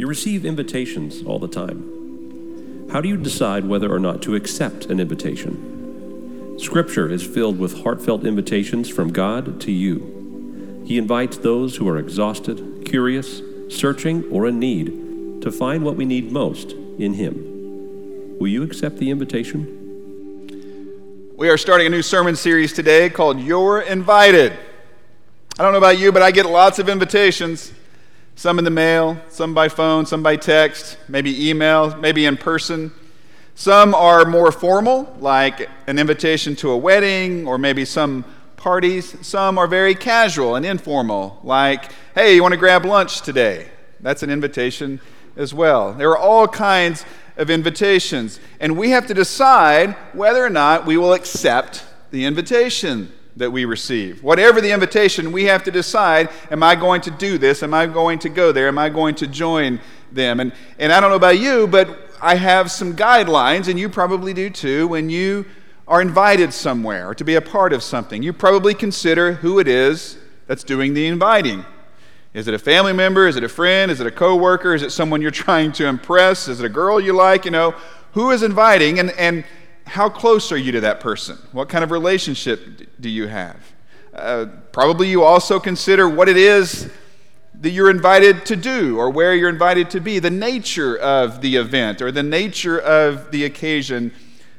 You receive invitations all the time. How do you decide whether or not to accept an invitation? Scripture is filled with heartfelt invitations from God to you. He invites those who are exhausted, curious, searching, or in need to find what we need most in Him. Will you accept the invitation? We are starting a new sermon series today called You're Invited. I don't know about you, but I get lots of invitations. Some in the mail, some by phone, some by text, maybe email, maybe in person. Some are more formal, like an invitation to a wedding or maybe some parties. Some are very casual and informal, like, hey, you want to grab lunch today? That's an invitation as well. There are all kinds of invitations. And we have to decide whether or not we will accept the invitation that we receive. Whatever the invitation, we have to decide am I going to do this? Am I going to go there? Am I going to join them? And, and I don't know about you, but I have some guidelines, and you probably do too, when you are invited somewhere or to be a part of something. You probably consider who it is that's doing the inviting. Is it a family member? Is it a friend? Is it a coworker? Is it someone you're trying to impress? Is it a girl you like? You know, who is inviting and, and how close are you to that person? What kind of relationship do you have? Uh, probably you also consider what it is that you're invited to do or where you're invited to be, the nature of the event or the nature of the occasion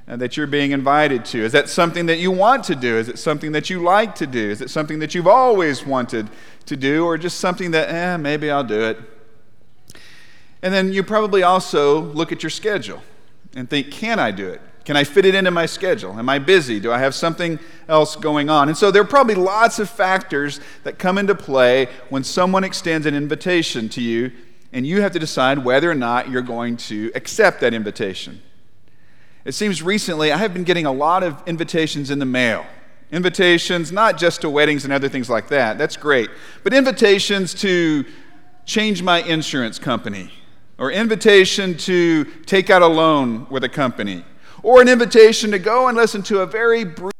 uh, that you're being invited to. Is that something that you want to do? Is it something that you like to do? Is it something that you've always wanted to do, or just something that, eh, maybe I'll do it? And then you probably also look at your schedule and think, can I do it? Can I fit it into my schedule? Am I busy? Do I have something else going on? And so there are probably lots of factors that come into play when someone extends an invitation to you, and you have to decide whether or not you're going to accept that invitation. It seems recently I have been getting a lot of invitations in the mail. Invitations not just to weddings and other things like that, that's great, but invitations to change my insurance company, or invitation to take out a loan with a company, or an invitation to go and listen to a very brief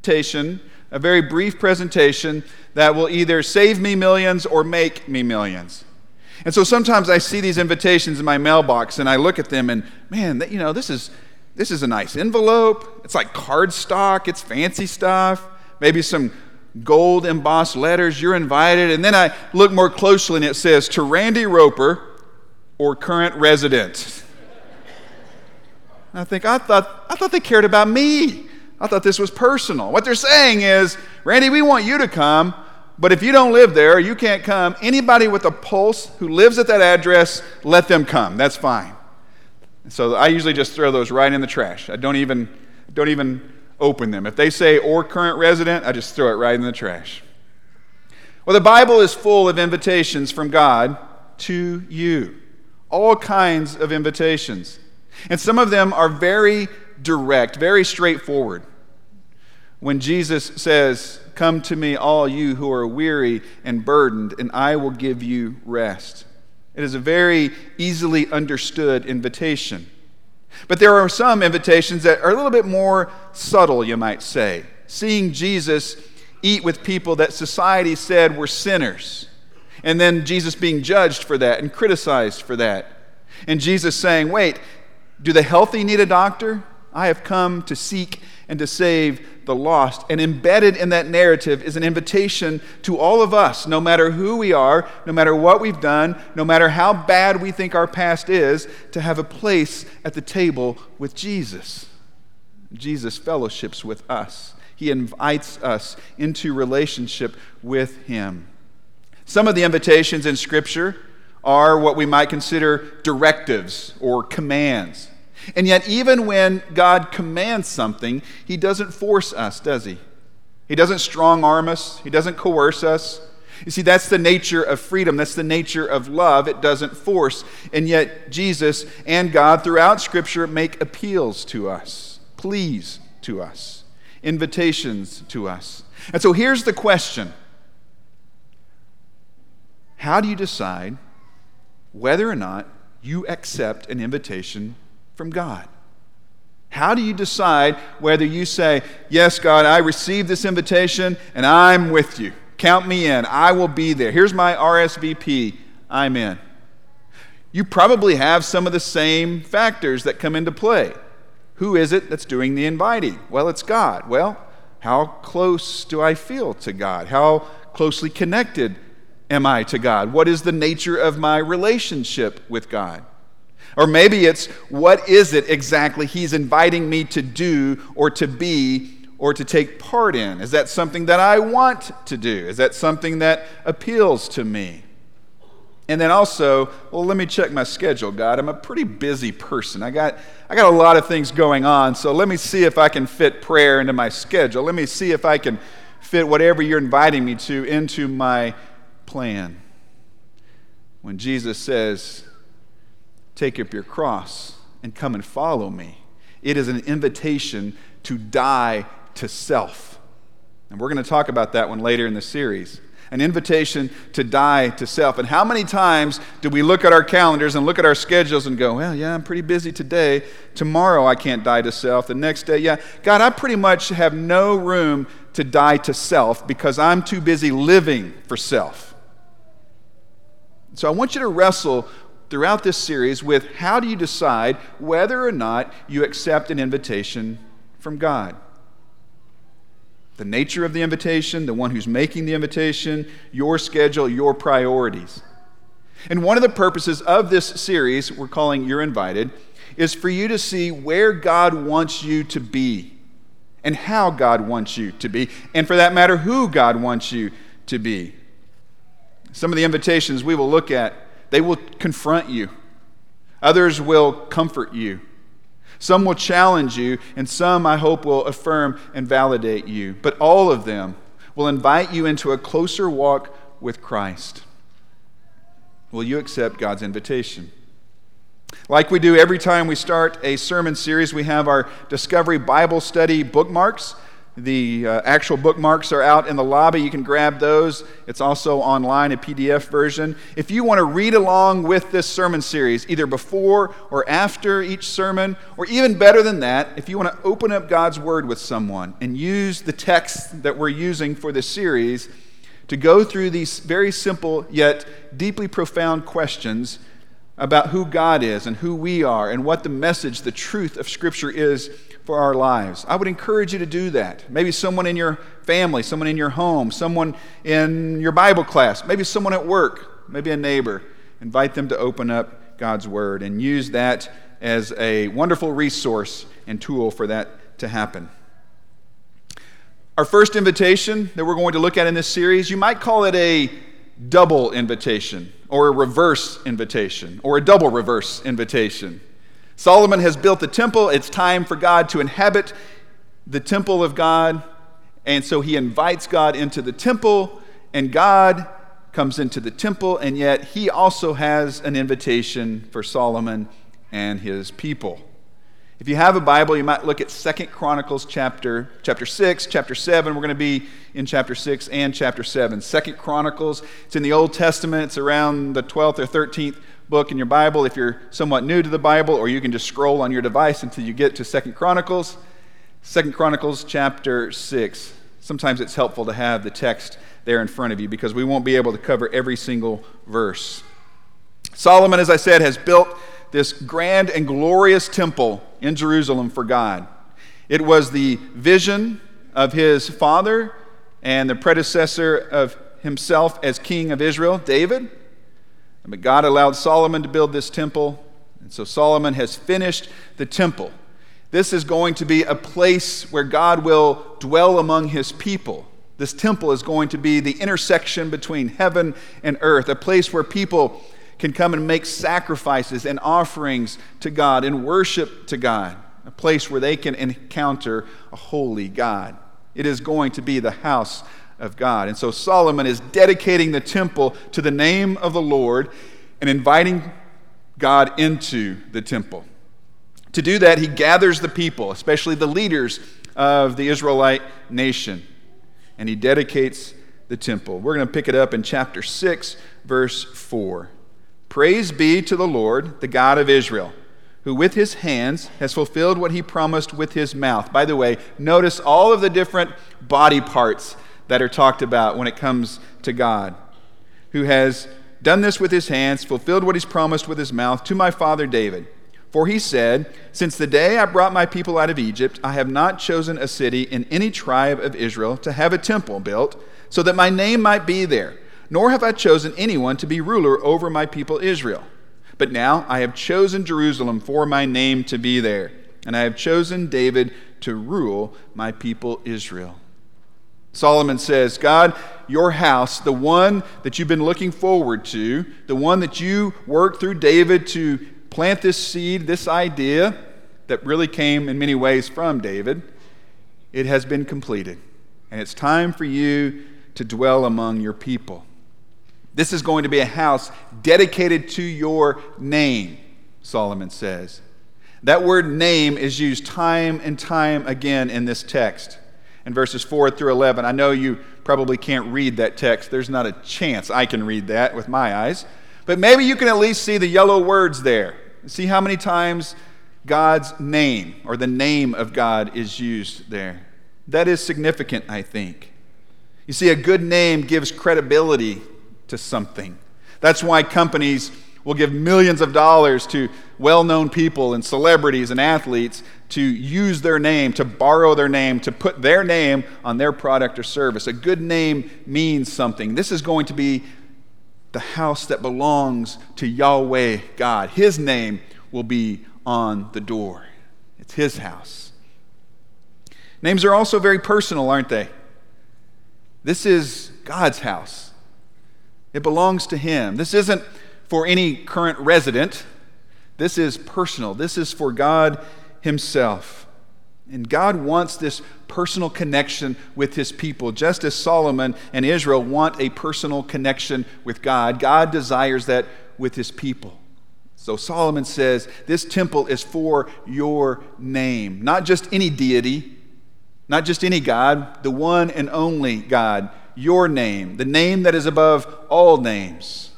presentation, a very brief presentation that will either save me millions or make me millions. And so sometimes I see these invitations in my mailbox and I look at them and man, you know, this is this is a nice envelope. It's like cardstock, it's fancy stuff. Maybe some gold embossed letters. You're invited. And then I look more closely and it says to Randy Roper or current resident. I think, I thought, I thought they cared about me. I thought this was personal. What they're saying is, Randy, we want you to come, but if you don't live there, you can't come. Anybody with a pulse who lives at that address, let them come. That's fine. So I usually just throw those right in the trash. I don't even, don't even open them. If they say or current resident, I just throw it right in the trash. Well, the Bible is full of invitations from God to you, all kinds of invitations. And some of them are very direct, very straightforward. When Jesus says, Come to me, all you who are weary and burdened, and I will give you rest. It is a very easily understood invitation. But there are some invitations that are a little bit more subtle, you might say. Seeing Jesus eat with people that society said were sinners, and then Jesus being judged for that and criticized for that. And Jesus saying, Wait, do the healthy need a doctor? I have come to seek and to save the lost. And embedded in that narrative is an invitation to all of us, no matter who we are, no matter what we've done, no matter how bad we think our past is, to have a place at the table with Jesus. Jesus fellowships with us, He invites us into relationship with Him. Some of the invitations in Scripture are what we might consider directives or commands. And yet, even when God commands something, He doesn't force us, does He? He doesn't strong arm us, He doesn't coerce us. You see, that's the nature of freedom. That's the nature of love. It doesn't force. And yet, Jesus and God throughout Scripture make appeals to us, pleas to us, invitations to us. And so here's the question How do you decide whether or not you accept an invitation from God? How do you decide whether you say, Yes, God, I received this invitation and I'm with you? Count me in. I will be there. Here's my RSVP. I'm in. you probably have some of the same factors that come into play. Who is it that's doing the inviting? Well, it's God. Well, how close do I feel to God? How closely connected am I to God? What is the nature of my relationship with God? Or maybe it's what is it exactly He's inviting me to do or to be or to take part in? Is that something that I want to do? Is that something that appeals to me? And then also, well, let me check my schedule, God. I'm a pretty busy person. I got, I got a lot of things going on, so let me see if I can fit prayer into my schedule. Let me see if I can fit whatever you're inviting me to into my plan. When Jesus says, Take up your cross and come and follow me, it is an invitation to die to self. And we're going to talk about that one later in the series an invitation to die to self. And how many times do we look at our calendars and look at our schedules and go, well, yeah, I'm pretty busy today. Tomorrow I can't die to self. The next day, yeah, God, I pretty much have no room to die to self because I'm too busy living for self. So I want you to wrestle throughout this series with how do you decide whether or not you accept an invitation from God the nature of the invitation, the one who's making the invitation, your schedule, your priorities. And one of the purposes of this series, we're calling You're Invited, is for you to see where God wants you to be and how God wants you to be, and for that matter, who God wants you to be. Some of the invitations we will look at, they will confront you. Others will comfort you. Some will challenge you, and some, I hope, will affirm and validate you. But all of them will invite you into a closer walk with Christ. Will you accept God's invitation? Like we do every time we start a sermon series, we have our Discovery Bible Study bookmarks. The uh, actual bookmarks are out in the lobby. You can grab those. It's also online, a PDF version. If you want to read along with this sermon series, either before or after each sermon, or even better than that, if you want to open up God's Word with someone and use the text that we're using for this series to go through these very simple yet deeply profound questions about who God is and who we are and what the message, the truth of Scripture is for our lives. I would encourage you to do that. Maybe someone in your family, someone in your home, someone in your Bible class, maybe someone at work, maybe a neighbor. Invite them to open up God's Word and use that as a wonderful resource and tool for that to happen. Our first invitation that we're going to look at in this series, you might call it a double invitation, or a reverse invitation, or a double reverse invitation. Solomon has built the temple. It's time for God to inhabit the temple of God. And so he invites God into the temple, and God comes into the temple, and yet he also has an invitation for Solomon and his people. If you have a Bible, you might look at Second Chronicles chapter, chapter 6, chapter 7. We're going to be in chapter 6 and chapter 7. Second Chronicles, it's in the Old Testament. It's around the 12th or 13th book in your Bible if you're somewhat new to the Bible, or you can just scroll on your device until you get to Second Chronicles. Second Chronicles chapter 6. Sometimes it's helpful to have the text there in front of you because we won't be able to cover every single verse. Solomon, as I said, has built this grand and glorious temple in Jerusalem for God. It was the vision of his father and the predecessor of himself as king of Israel, David. But God allowed Solomon to build this temple, and so Solomon has finished the temple. This is going to be a place where God will dwell among his people. This temple is going to be the intersection between heaven and earth, a place where people can come and make sacrifices and offerings to God and worship to God, a place where they can encounter a holy God. It is going to be the house of God. And so Solomon is dedicating the temple to the name of the Lord and inviting God into the temple. To do that, he gathers the people, especially the leaders of the Israelite nation, and he dedicates the temple. We're going to pick it up in chapter 6, verse 4. Praise be to the Lord, the God of Israel, who with his hands has fulfilled what he promised with his mouth. By the way, notice all of the different body parts that are talked about when it comes to God, who has done this with his hands, fulfilled what he's promised with his mouth to my father David. For he said, Since the day I brought my people out of Egypt, I have not chosen a city in any tribe of Israel to have a temple built, so that my name might be there, nor have I chosen anyone to be ruler over my people Israel. But now I have chosen Jerusalem for my name to be there, and I have chosen David to rule my people Israel. Solomon says, God, your house, the one that you've been looking forward to, the one that you worked through David to plant this seed, this idea that really came in many ways from David, it has been completed. And it's time for you to dwell among your people. This is going to be a house dedicated to your name, Solomon says. That word name is used time and time again in this text. In verses 4 through 11, I know you probably can't read that text. There's not a chance I can read that with my eyes. But maybe you can at least see the yellow words there. See how many times God's name or the name of God is used there. That is significant, I think. You see, a good name gives credibility to something. That's why companies will give millions of dollars to well known people and celebrities and athletes to use their name, to borrow their name, to put their name on their product or service. A good name means something. This is going to be the house that belongs to Yahweh God. His name will be on the door. It's His house. Names are also very personal, aren't they? This is God's house, it belongs to Him. This isn't for any current resident, this is personal. This is for God Himself. And God wants this personal connection with his people, just as Solomon and Israel want a personal connection with God. God desires that with his people. So Solomon says, This temple is for your name, not just any deity, not just any God, the one and only God, your name, the name that is above all names.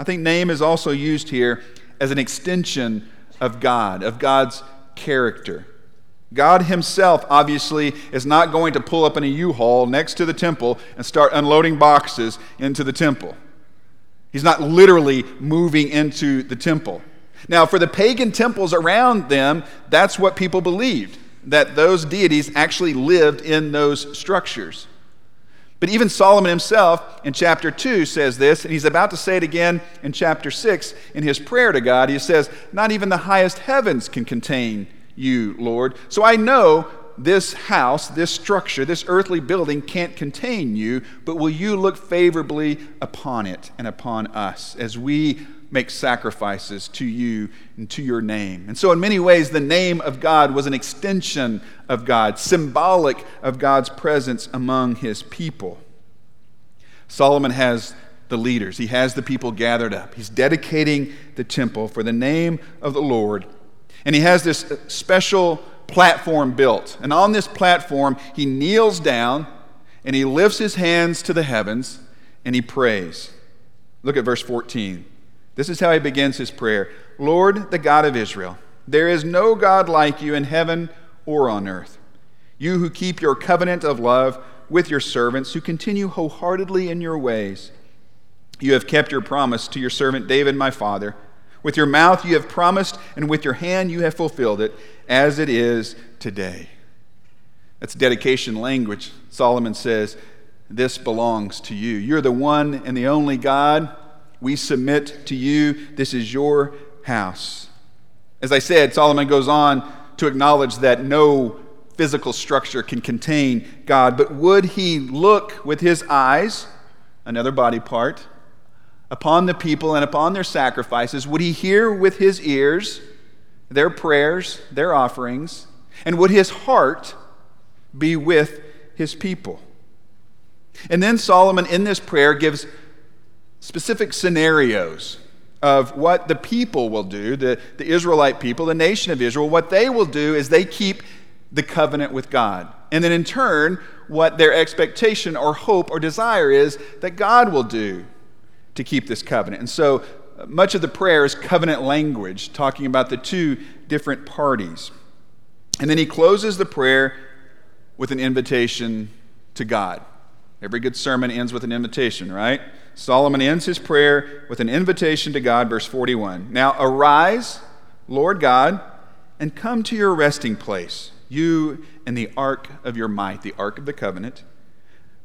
I think name is also used here as an extension of God, of God's character. God Himself, obviously, is not going to pull up in a U haul next to the temple and start unloading boxes into the temple. He's not literally moving into the temple. Now, for the pagan temples around them, that's what people believed that those deities actually lived in those structures. But even Solomon himself in chapter 2 says this, and he's about to say it again in chapter 6 in his prayer to God. He says, Not even the highest heavens can contain you, Lord. So I know this house, this structure, this earthly building can't contain you, but will you look favorably upon it and upon us as we make sacrifices to you and to your name? And so, in many ways, the name of God was an extension of God, symbolic of God's presence among his people. Solomon has the leaders, he has the people gathered up. He's dedicating the temple for the name of the Lord. And he has this special platform built. And on this platform, he kneels down and he lifts his hands to the heavens and he prays. Look at verse 14. This is how he begins his prayer Lord, the God of Israel, there is no God like you in heaven or on earth. You who keep your covenant of love with your servants, who continue wholeheartedly in your ways. You have kept your promise to your servant David, my father. With your mouth you have promised, and with your hand you have fulfilled it, as it is today. That's dedication language. Solomon says, This belongs to you. You're the one and the only God. We submit to you. This is your house. As I said, Solomon goes on to acknowledge that no physical structure can contain God, but would he look with his eyes, another body part, upon the people and upon their sacrifices? Would he hear with his ears their prayers, their offerings? And would his heart be with his people? And then Solomon, in this prayer, gives specific scenarios of what the people will do, the, the Israelite people, the nation of Israel, what they will do is they keep the covenant with God. And then in turn, what their expectation or hope or desire is that God will do to keep this covenant. And so uh, much of the prayer is covenant language, talking about the two different parties. And then he closes the prayer with an invitation to God. Every good sermon ends with an invitation, right? Solomon ends his prayer with an invitation to God, verse 41. Now arise, Lord God, and come to your resting place, you and the ark of your might, the ark of the covenant.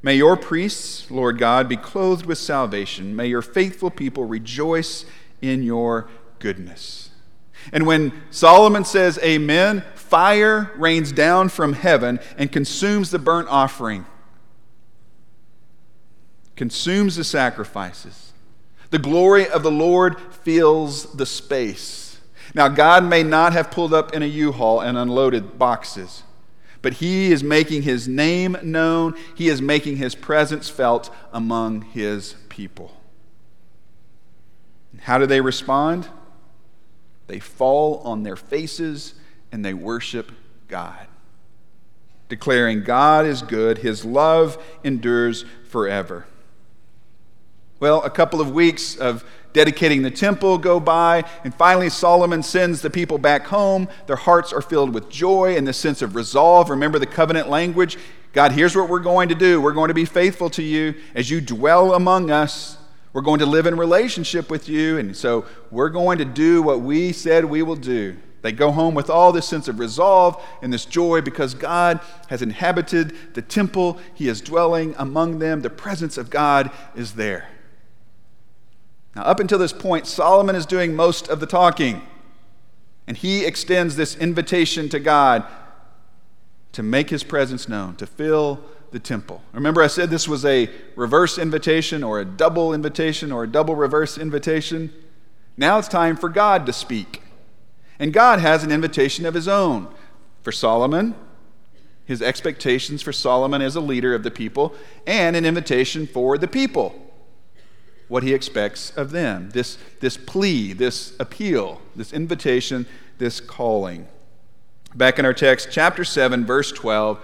May your priests, Lord God, be clothed with salvation. May your faithful people rejoice in your goodness. And when Solomon says amen, fire rains down from heaven and consumes the burnt offering, consumes the sacrifices. The glory of the Lord fills the space. Now, God may not have pulled up in a U haul and unloaded boxes but he is making his name known. He is making his presence felt among his people. How do they respond? They fall on their faces and they worship God, declaring, God is good, his love endures forever. Well, a couple of weeks of dedicating the temple go by, and finally Solomon sends the people back home. Their hearts are filled with joy and this sense of resolve. Remember the covenant language? God, here's what we're going to do. We're going to be faithful to you as you dwell among us. We're going to live in relationship with you, and so we're going to do what we said we will do. They go home with all this sense of resolve and this joy because God has inhabited the temple. He is dwelling among them. The presence of God is there. Now, up until this point, Solomon is doing most of the talking. And he extends this invitation to God to make his presence known, to fill the temple. Remember, I said this was a reverse invitation or a double invitation or a double reverse invitation? Now it's time for God to speak. And God has an invitation of his own for Solomon, his expectations for Solomon as a leader of the people, and an invitation for the people what he expects of them this, this plea, this appeal, this invitation, this calling. Back in our text, chapter 7, verse 12,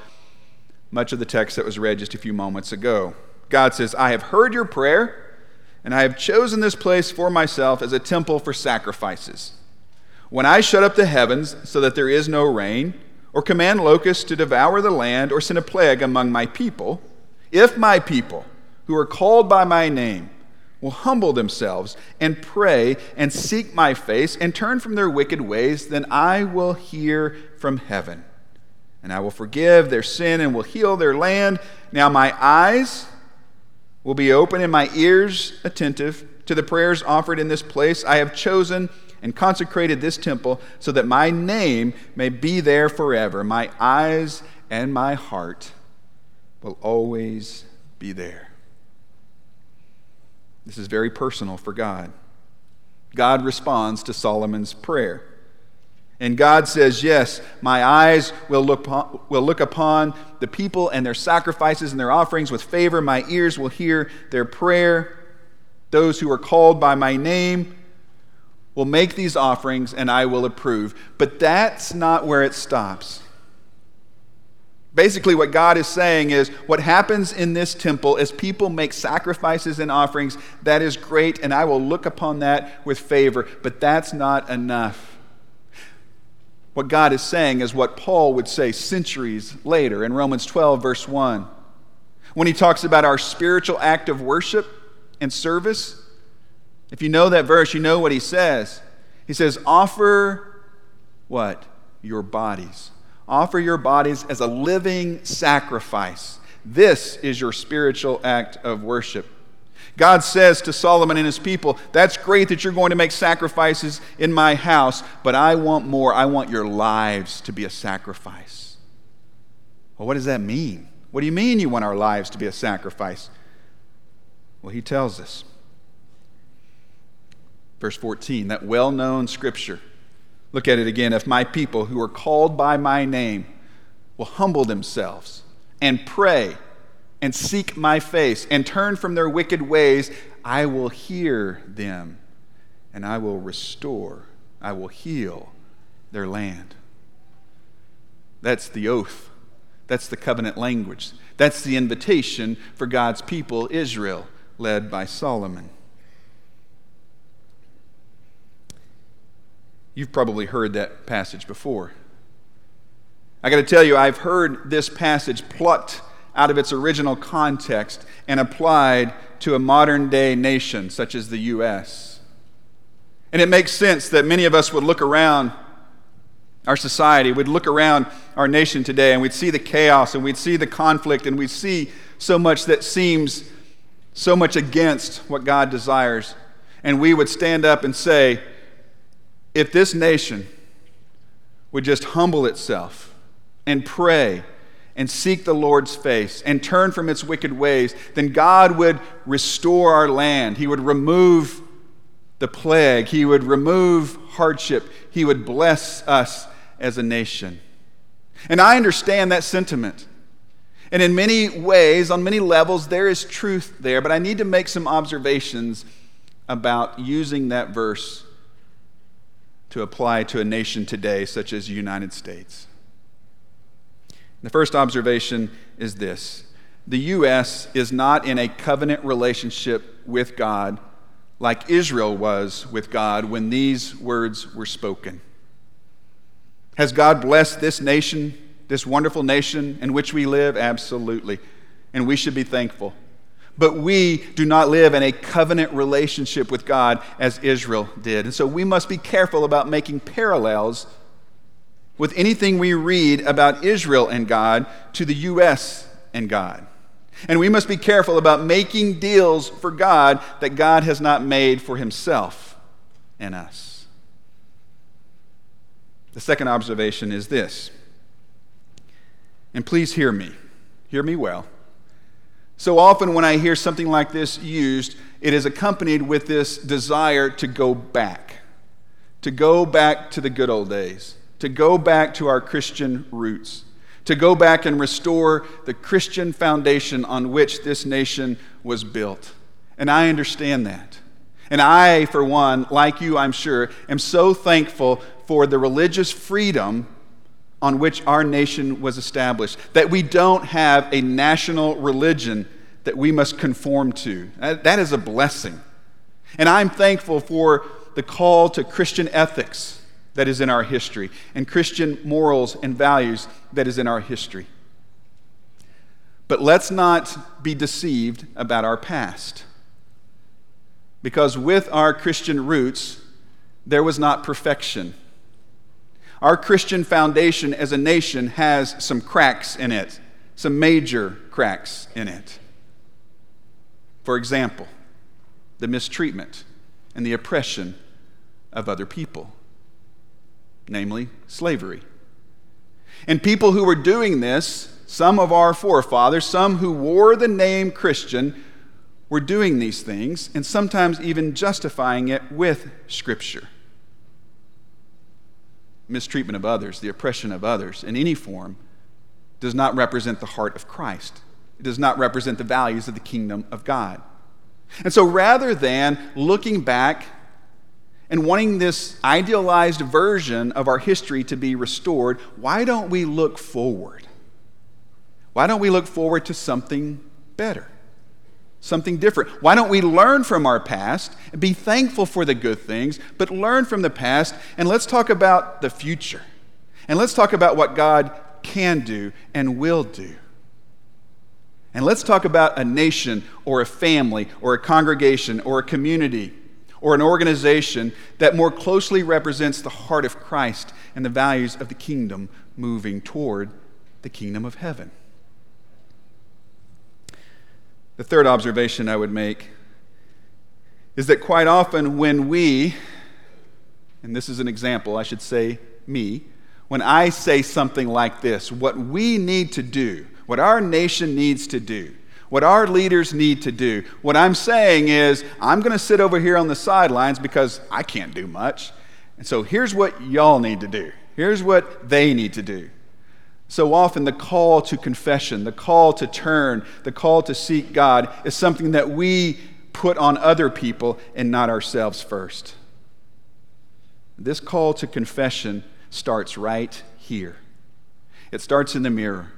much of the text that was read just a few moments ago. God says, I have heard your prayer, and I have chosen this place for myself as a temple for sacrifices. When I shut up the heavens so that there is no rain, or command locusts to devour the land, or send a plague among my people, if my people, who are called by my name, will humble themselves and pray and seek my face and turn from their wicked ways, then I will hear from heaven. And I will forgive their sin and will heal their land. Now my eyes will be open and my ears attentive to the prayers offered in this place. I have chosen and consecrated this temple so that my name may be there forever. My eyes and my heart will always be there. This is very personal for God. God responds to Solomon's prayer. And God says, Yes, my eyes will look, will look upon the people and their sacrifices and their offerings with favor. My ears will hear their prayer. Those who are called by my name will make these offerings, and I will approve. But that's not where it stops. Basically, what God is saying is what happens in this temple as people make sacrifices and offerings, that is great, and I will look upon that with favor, but that's not enough. What God is saying is what Paul would say centuries later in Romans 12, verse 1. When he talks about our spiritual act of worship and service, if you know that verse, you know what he says. He says, Offer what? Your bodies Offer your bodies as a living sacrifice. This is your spiritual act of worship. God says to Solomon and his people, That's great that you're going to make sacrifices in my house, but I want more. I want your lives to be a sacrifice. Well, what does that mean? What do you mean you want our lives to be a sacrifice? Well, he tells us. Verse 14, that well known scripture. Look at it again. If my people who are called by my name will humble themselves and pray and seek my face and turn from their wicked ways, I will hear them and I will restore, I will heal their land. That's the oath. That's the covenant language. That's the invitation for God's people, Israel, led by Solomon. You've probably heard that passage before. I got to tell you, I've heard this passage plucked out of its original context and applied to a modern day nation such as the U.S. And it makes sense that many of us would look around our society, would look around our nation today, and we'd see the chaos, and we'd see the conflict, and we'd see so much that seems so much against what God desires. And we would stand up and say, if this nation would just humble itself and pray and seek the Lord's face and turn from its wicked ways, then God would restore our land. He would remove the plague, He would remove hardship, He would bless us as a nation. And I understand that sentiment. And in many ways, on many levels, there is truth there, but I need to make some observations about using that verse to apply to a nation today, such as the United States. The first observation is this the U.S. is not in a covenant relationship with God like Israel was with God when these words were spoken. Has God blessed this nation, this wonderful nation in which we live? Absolutely. And we should be thankful. But we do not live in a covenant relationship with God as Israel did. And so we must be careful about making parallels with anything we read about Israel and God to the U.S. and God. And we must be careful about making deals for God that God has not made for himself and us. The second observation is this, and please hear me, hear me well. So often, when I hear something like this used, it is accompanied with this desire to go back, to go back to the good old days, to go back to our Christian roots, to go back and restore the Christian foundation on which this nation was built. And I understand that. And I, for one, like you, I'm sure, am so thankful for the religious freedom on which our nation was established, that we don't have a national religion that we must conform to. Uh, that is a blessing. And I'm thankful for the call to Christian ethics that is in our history and Christian morals and values that is in our history. But let's not be deceived about our past. Because with our Christian roots, there was not perfection. Our Christian foundation as a nation has some cracks in it, some major cracks in it. For example, the mistreatment and the oppression of other people, namely slavery. And people who were doing this, some of our forefathers, some who wore the name Christian, were doing these things and sometimes even justifying it with Scripture mistreatment of others, the oppression of others in any form, does not represent the heart of Christ. It does not represent the values of the kingdom of God. And so rather than looking back and wanting this idealized version of our history to be restored, why don't we look forward? Why don't we look forward to something better? Something different. Why don't we learn from our past be thankful for the good things, but learn from the past and let's talk about the future. And let's talk about what God can do and will do. And let's talk about a nation or a family or a congregation or a community or an organization that more closely represents the heart of Christ and the values of the kingdom moving toward the kingdom of heaven. The third observation I would make is that quite often when we, and this is an example, I should say me, when I say something like this, what we need to do, what our nation needs to do, what our leaders need to do, what I'm saying is, I'm going to sit over here on the sidelines because I can't do much. And so here's what y'all need to do. Here's what they need to do. So often, the call to confession, the call to turn, the call to seek God is something that we put on other people and not ourselves first. This call to confession starts right here. It starts in the mirror.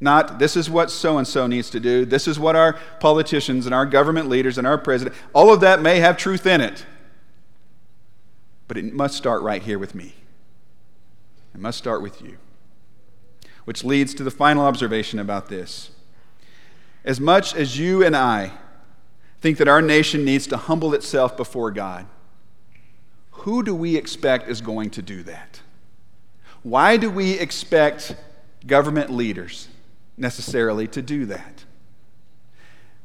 Not, this is what so and so needs to do. This is what our politicians and our government leaders and our president, all of that may have truth in it. But it must start right here with me. It must start with you. Which leads to the final observation about this. As much as you and I think that our nation needs to humble itself before God, who do we expect is going to do that? Why do we expect government leaders necessarily to do that?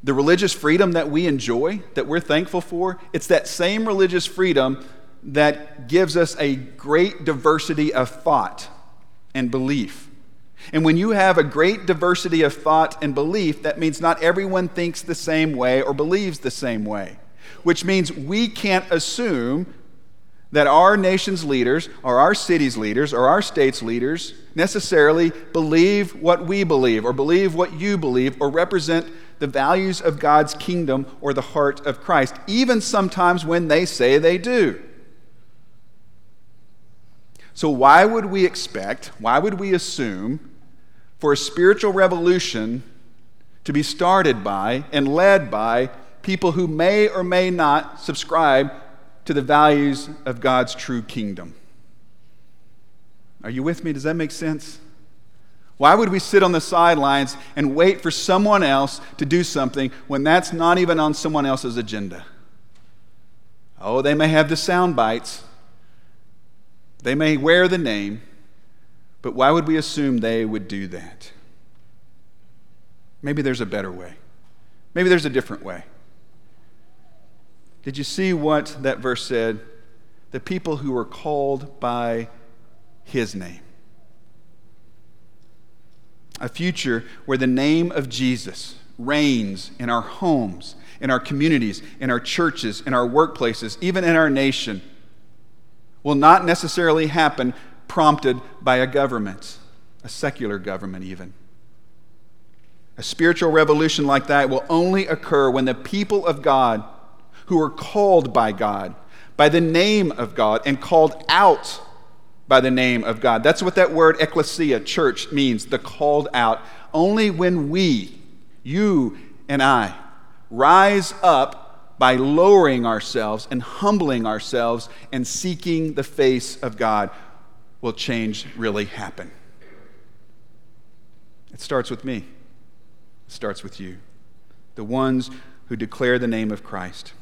The religious freedom that we enjoy, that we're thankful for, it's that same religious freedom that gives us a great diversity of thought and belief. And when you have a great diversity of thought and belief, that means not everyone thinks the same way or believes the same way, which means we can't assume that our nation's leaders or our city's leaders or our state's leaders necessarily believe what we believe or believe what you believe or represent the values of God's kingdom or the heart of Christ, even sometimes when they say they do. So, why would we expect, why would we assume for a spiritual revolution to be started by and led by people who may or may not subscribe to the values of God's true kingdom. Are you with me? Does that make sense? Why would we sit on the sidelines and wait for someone else to do something when that's not even on someone else's agenda? Oh, they may have the sound bites, they may wear the name, but why would we assume they would do that? Maybe there's a better way. Maybe there's a different way. Did you see what that verse said? The people who were called by his name. A future where the name of Jesus reigns in our homes, in our communities, in our churches, in our workplaces, even in our nation, will not necessarily happen prompted by a government, a secular government, even. A spiritual revolution like that will only occur when the people of God who are called by God, by the name of God, and called out by the name of God. That's what that word ecclesia, church, means the called out. Only when we, you and I, rise up by lowering ourselves and humbling ourselves and seeking the face of God will change really happen. It starts with me, it starts with you, the ones who declare the name of Christ.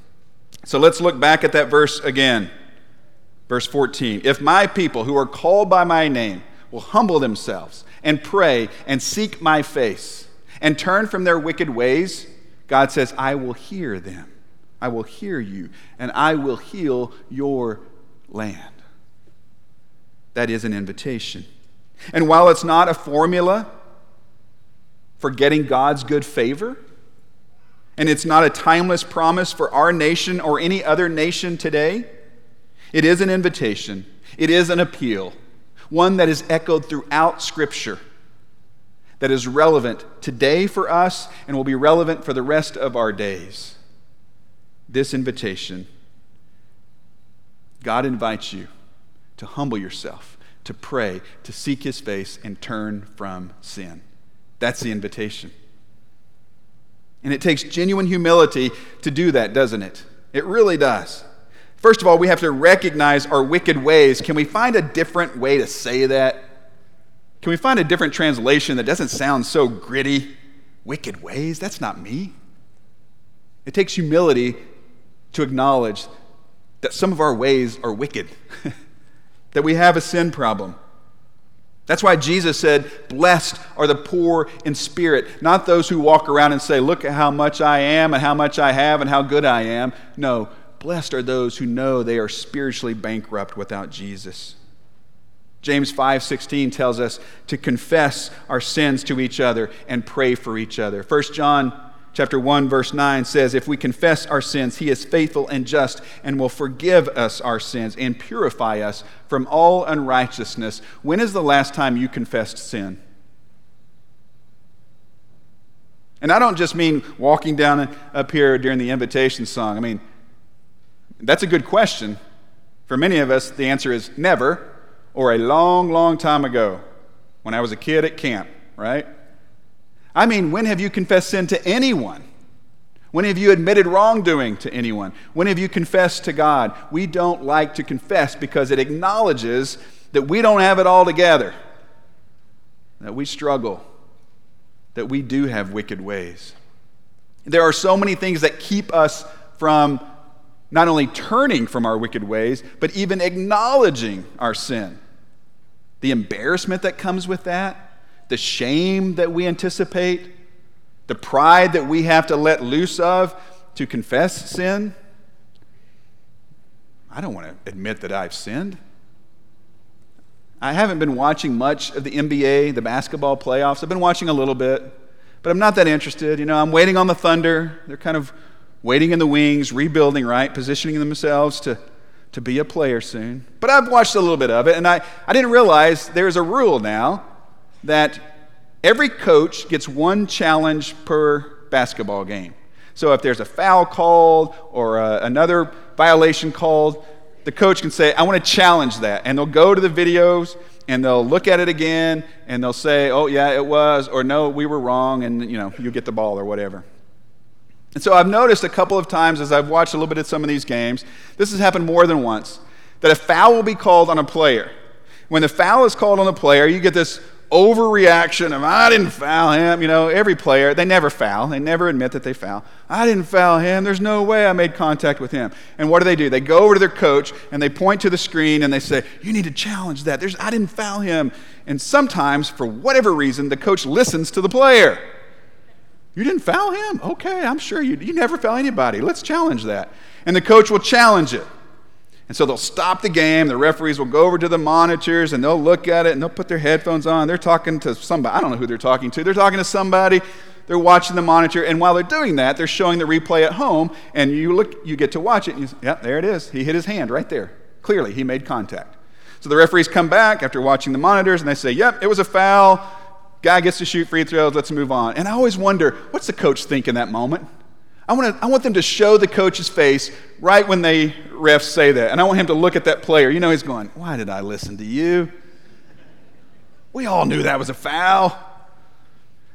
So let's look back at that verse again. Verse 14. If my people who are called by my name will humble themselves and pray and seek my face and turn from their wicked ways, God says, I will hear them. I will hear you, and I will heal your land. That is an invitation. And while it's not a formula for getting God's good favor, and it's not a timeless promise for our nation or any other nation today. It is an invitation, it is an appeal, one that is echoed throughout Scripture, that is relevant today for us and will be relevant for the rest of our days. This invitation God invites you to humble yourself, to pray, to seek His face, and turn from sin. That's the invitation. And it takes genuine humility to do that, doesn't it? It really does. First of all, we have to recognize our wicked ways. Can we find a different way to say that? Can we find a different translation that doesn't sound so gritty? Wicked ways? That's not me. It takes humility to acknowledge that some of our ways are wicked, that we have a sin problem. That's why Jesus said, Blessed are the poor in spirit, not those who walk around and say, Look at how much I am and how much I have and how good I am. No, blessed are those who know they are spiritually bankrupt without Jesus. James 5:16 tells us to confess our sins to each other and pray for each other. 1 John Chapter 1, verse 9 says, If we confess our sins, he is faithful and just and will forgive us our sins and purify us from all unrighteousness. When is the last time you confessed sin? And I don't just mean walking down up here during the invitation song. I mean, that's a good question. For many of us, the answer is never or a long, long time ago when I was a kid at camp, right? I mean, when have you confessed sin to anyone? When have you admitted wrongdoing to anyone? When have you confessed to God? We don't like to confess because it acknowledges that we don't have it all together. that we struggle, that we do have wicked ways. There are so many things that keep us from not only turning from our wicked ways, but even acknowledging our sin. The embarrassment that comes with that, the shame that we anticipate, the pride that we have to let loose of to confess sin. I don't want to admit that I've sinned. I haven't been watching much of the NBA, the basketball playoffs. I've been watching a little bit, but I'm not that interested. You know, I'm waiting on the Thunder. They're kind of waiting in the wings, rebuilding, right? Positioning themselves to, to be a player soon. But I've watched a little bit of it, and I, I didn't realize there's a rule now that every coach gets one challenge per basketball game. So if there's a foul called or uh, another violation called, the coach can say, I want to challenge that. And they'll go to the videos and they'll look at it again and they'll say, oh, yeah, it was, or no, we were wrong, and, you know, you get the ball or whatever. And so I've noticed a couple of times as I've watched a little bit of some of these games, this has happened more than once, that a foul will be called on a player. When the foul is called on a player, you get this overreaction of, I didn't foul him. You know, every player, they never foul. They never admit that they foul. I didn't foul him. There's no way I made contact with him. And what do they do? They go over to their coach and they point to the screen and they say, You need to challenge that. There's, I didn't foul him. And sometimes, for whatever reason, the coach listens to the player. You didn't foul him? Okay, I'm sure you, you never foul anybody. Let's challenge that. And the coach will challenge it. And so they'll stop the game. The referees will go over to the monitors and they'll look at it and they'll put their headphones on. They're talking to somebody. I don't know who they're talking to. They're talking to somebody. They're watching the monitor. And while they're doing that, they're showing the replay at home. And you look, you get to watch it. And you say, yeah, there it is. He hit his hand right there. Clearly, he made contact. So the referees come back after watching the monitors and they say, yep, it was a foul. Guy gets to shoot free throws. Let's move on. And I always wonder, what's the coach think in that moment? I want, to, I want them to show the coach's face right when they refs say that. And I want him to look at that player. You know, he's going, Why did I listen to you? We all knew that was a foul.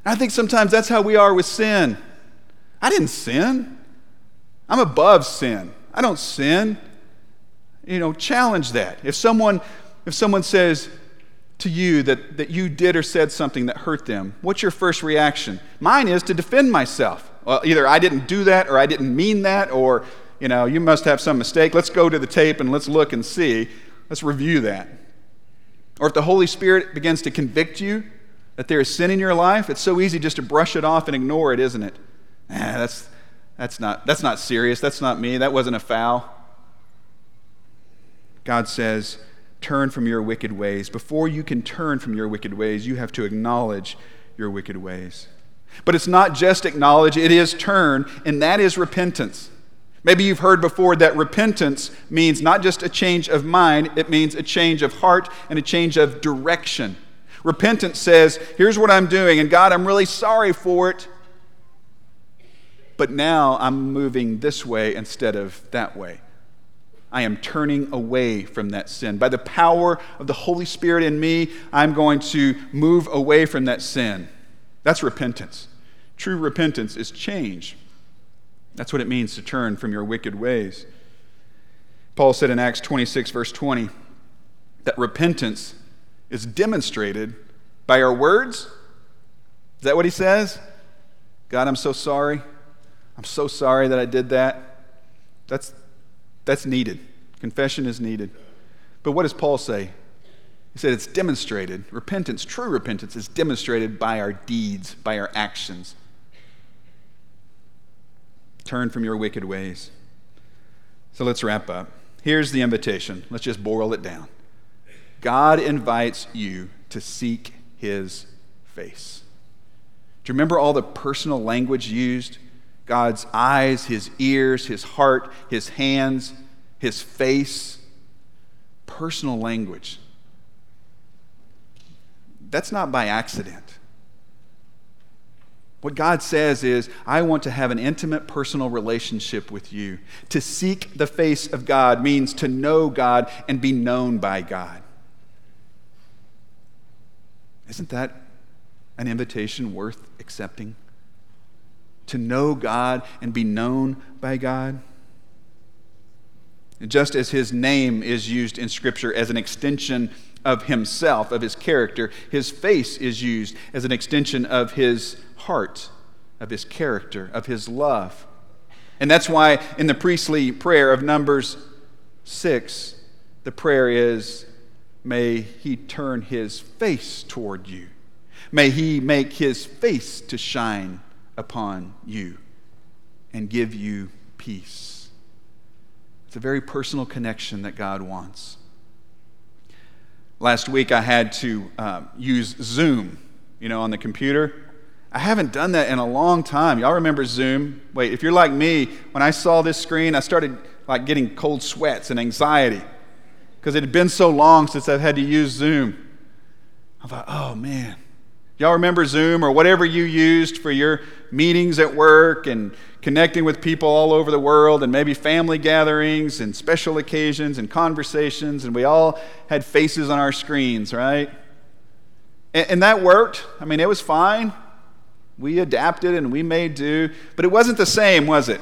And I think sometimes that's how we are with sin. I didn't sin, I'm above sin. I don't sin. You know, challenge that. If someone, if someone says, to you that, that you did or said something that hurt them, what's your first reaction? Mine is to defend myself. Well, either I didn't do that or I didn't mean that or, you know, you must have some mistake. Let's go to the tape and let's look and see. Let's review that. Or if the Holy Spirit begins to convict you that there is sin in your life, it's so easy just to brush it off and ignore it, isn't it? Eh, that's, that's, not, that's not serious. That's not me. That wasn't a foul. God says, turn from your wicked ways. Before you can turn from your wicked ways, you have to acknowledge your wicked ways. But it's not just acknowledge, it is turn, and that is repentance. Maybe you've heard before that repentance means not just a change of mind, it means a change of heart and a change of direction. Repentance says, Here's what I'm doing, and God, I'm really sorry for it, but now I'm moving this way instead of that way. I am turning away from that sin. By the power of the Holy Spirit in me, I'm going to move away from that sin. That's repentance. True repentance is change. That's what it means to turn from your wicked ways. Paul said in Acts 26, verse 20, that repentance is demonstrated by our words. Is that what he says? God, I'm so sorry. I'm so sorry that I did that. That's, that's needed. Confession is needed. But what does Paul say? He said it's demonstrated. Repentance, true repentance, is demonstrated by our deeds, by our actions. Turn from your wicked ways. So let's wrap up. Here's the invitation. Let's just boil it down. God invites you to seek his face. Do you remember all the personal language used? God's eyes, his ears, his heart, his hands, his face. Personal language. That's not by accident. What God says is, I want to have an intimate personal relationship with you. To seek the face of God means to know God and be known by God. Isn't that an invitation worth accepting? To know God and be known by God? Just as his name is used in Scripture as an extension of himself, of his character. His face is used as an extension of his heart, of his character, of his love. And that's why in the priestly prayer of Numbers 6, the prayer is, May he turn his face toward you. May he make his face to shine upon you and give you peace. It's a very personal connection that God wants. Last week I had to uh, use Zoom, you know, on the computer. I haven't done that in a long time. Y'all remember Zoom? Wait, if you're like me, when I saw this screen, I started like getting cold sweats and anxiety because it had been so long since I've had to use Zoom. I thought, oh man. Y'all remember Zoom or whatever you used for your meetings at work and connecting with people all over the world and maybe family gatherings and special occasions and conversations, and we all had faces on our screens, right? And, and that worked. I mean, it was fine. We adapted and we made do, but it wasn't the same, was it?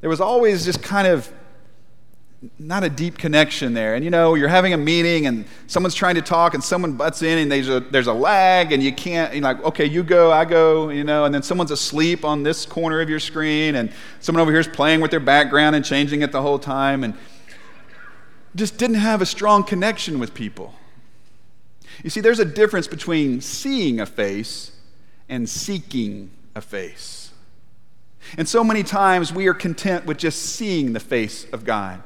There was always just kind of not a deep connection there. And you know, you're having a meeting and someone's trying to talk and someone butts in and there's a, there's a lag and you can't, you're like, okay, you go, I go, you know, and then someone's asleep on this corner of your screen and someone over here is playing with their background and changing it the whole time and just didn't have a strong connection with people. You see, there's a difference between seeing a face and seeking a face. And so many times we are content with just seeing the face of God.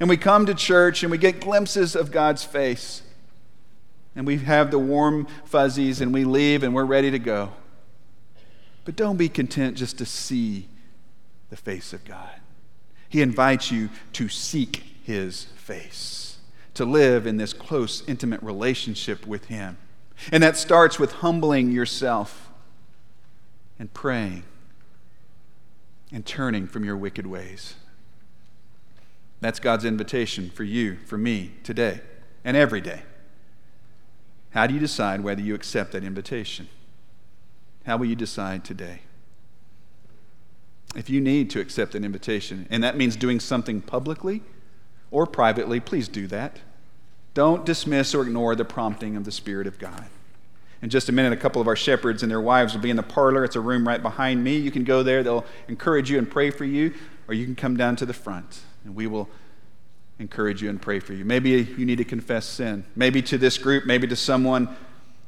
And we come to church and we get glimpses of God's face. And we have the warm fuzzies and we leave and we're ready to go. But don't be content just to see the face of God. He invites you to seek his face, to live in this close, intimate relationship with him. And that starts with humbling yourself and praying and turning from your wicked ways. That's God's invitation for you, for me, today and every day. How do you decide whether you accept that invitation? How will you decide today? If you need to accept an invitation, and that means doing something publicly or privately, please do that. Don't dismiss or ignore the prompting of the Spirit of God. In just a minute, a couple of our shepherds and their wives will be in the parlor. It's a room right behind me. You can go there, they'll encourage you and pray for you, or you can come down to the front and we will encourage you and pray for you. Maybe you need to confess sin. Maybe to this group, maybe to someone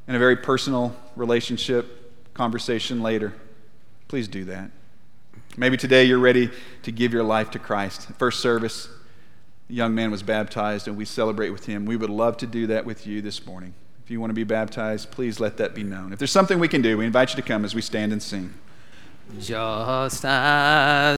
in a very personal relationship, conversation later. Please do that. Maybe today you're ready to give your life to Christ. First service, the young man was baptized and we celebrate with him. We would love to do that with you this morning. If you want to be baptized, please let that be known. If there's something we can do, we invite you to come as we stand and sing. Just as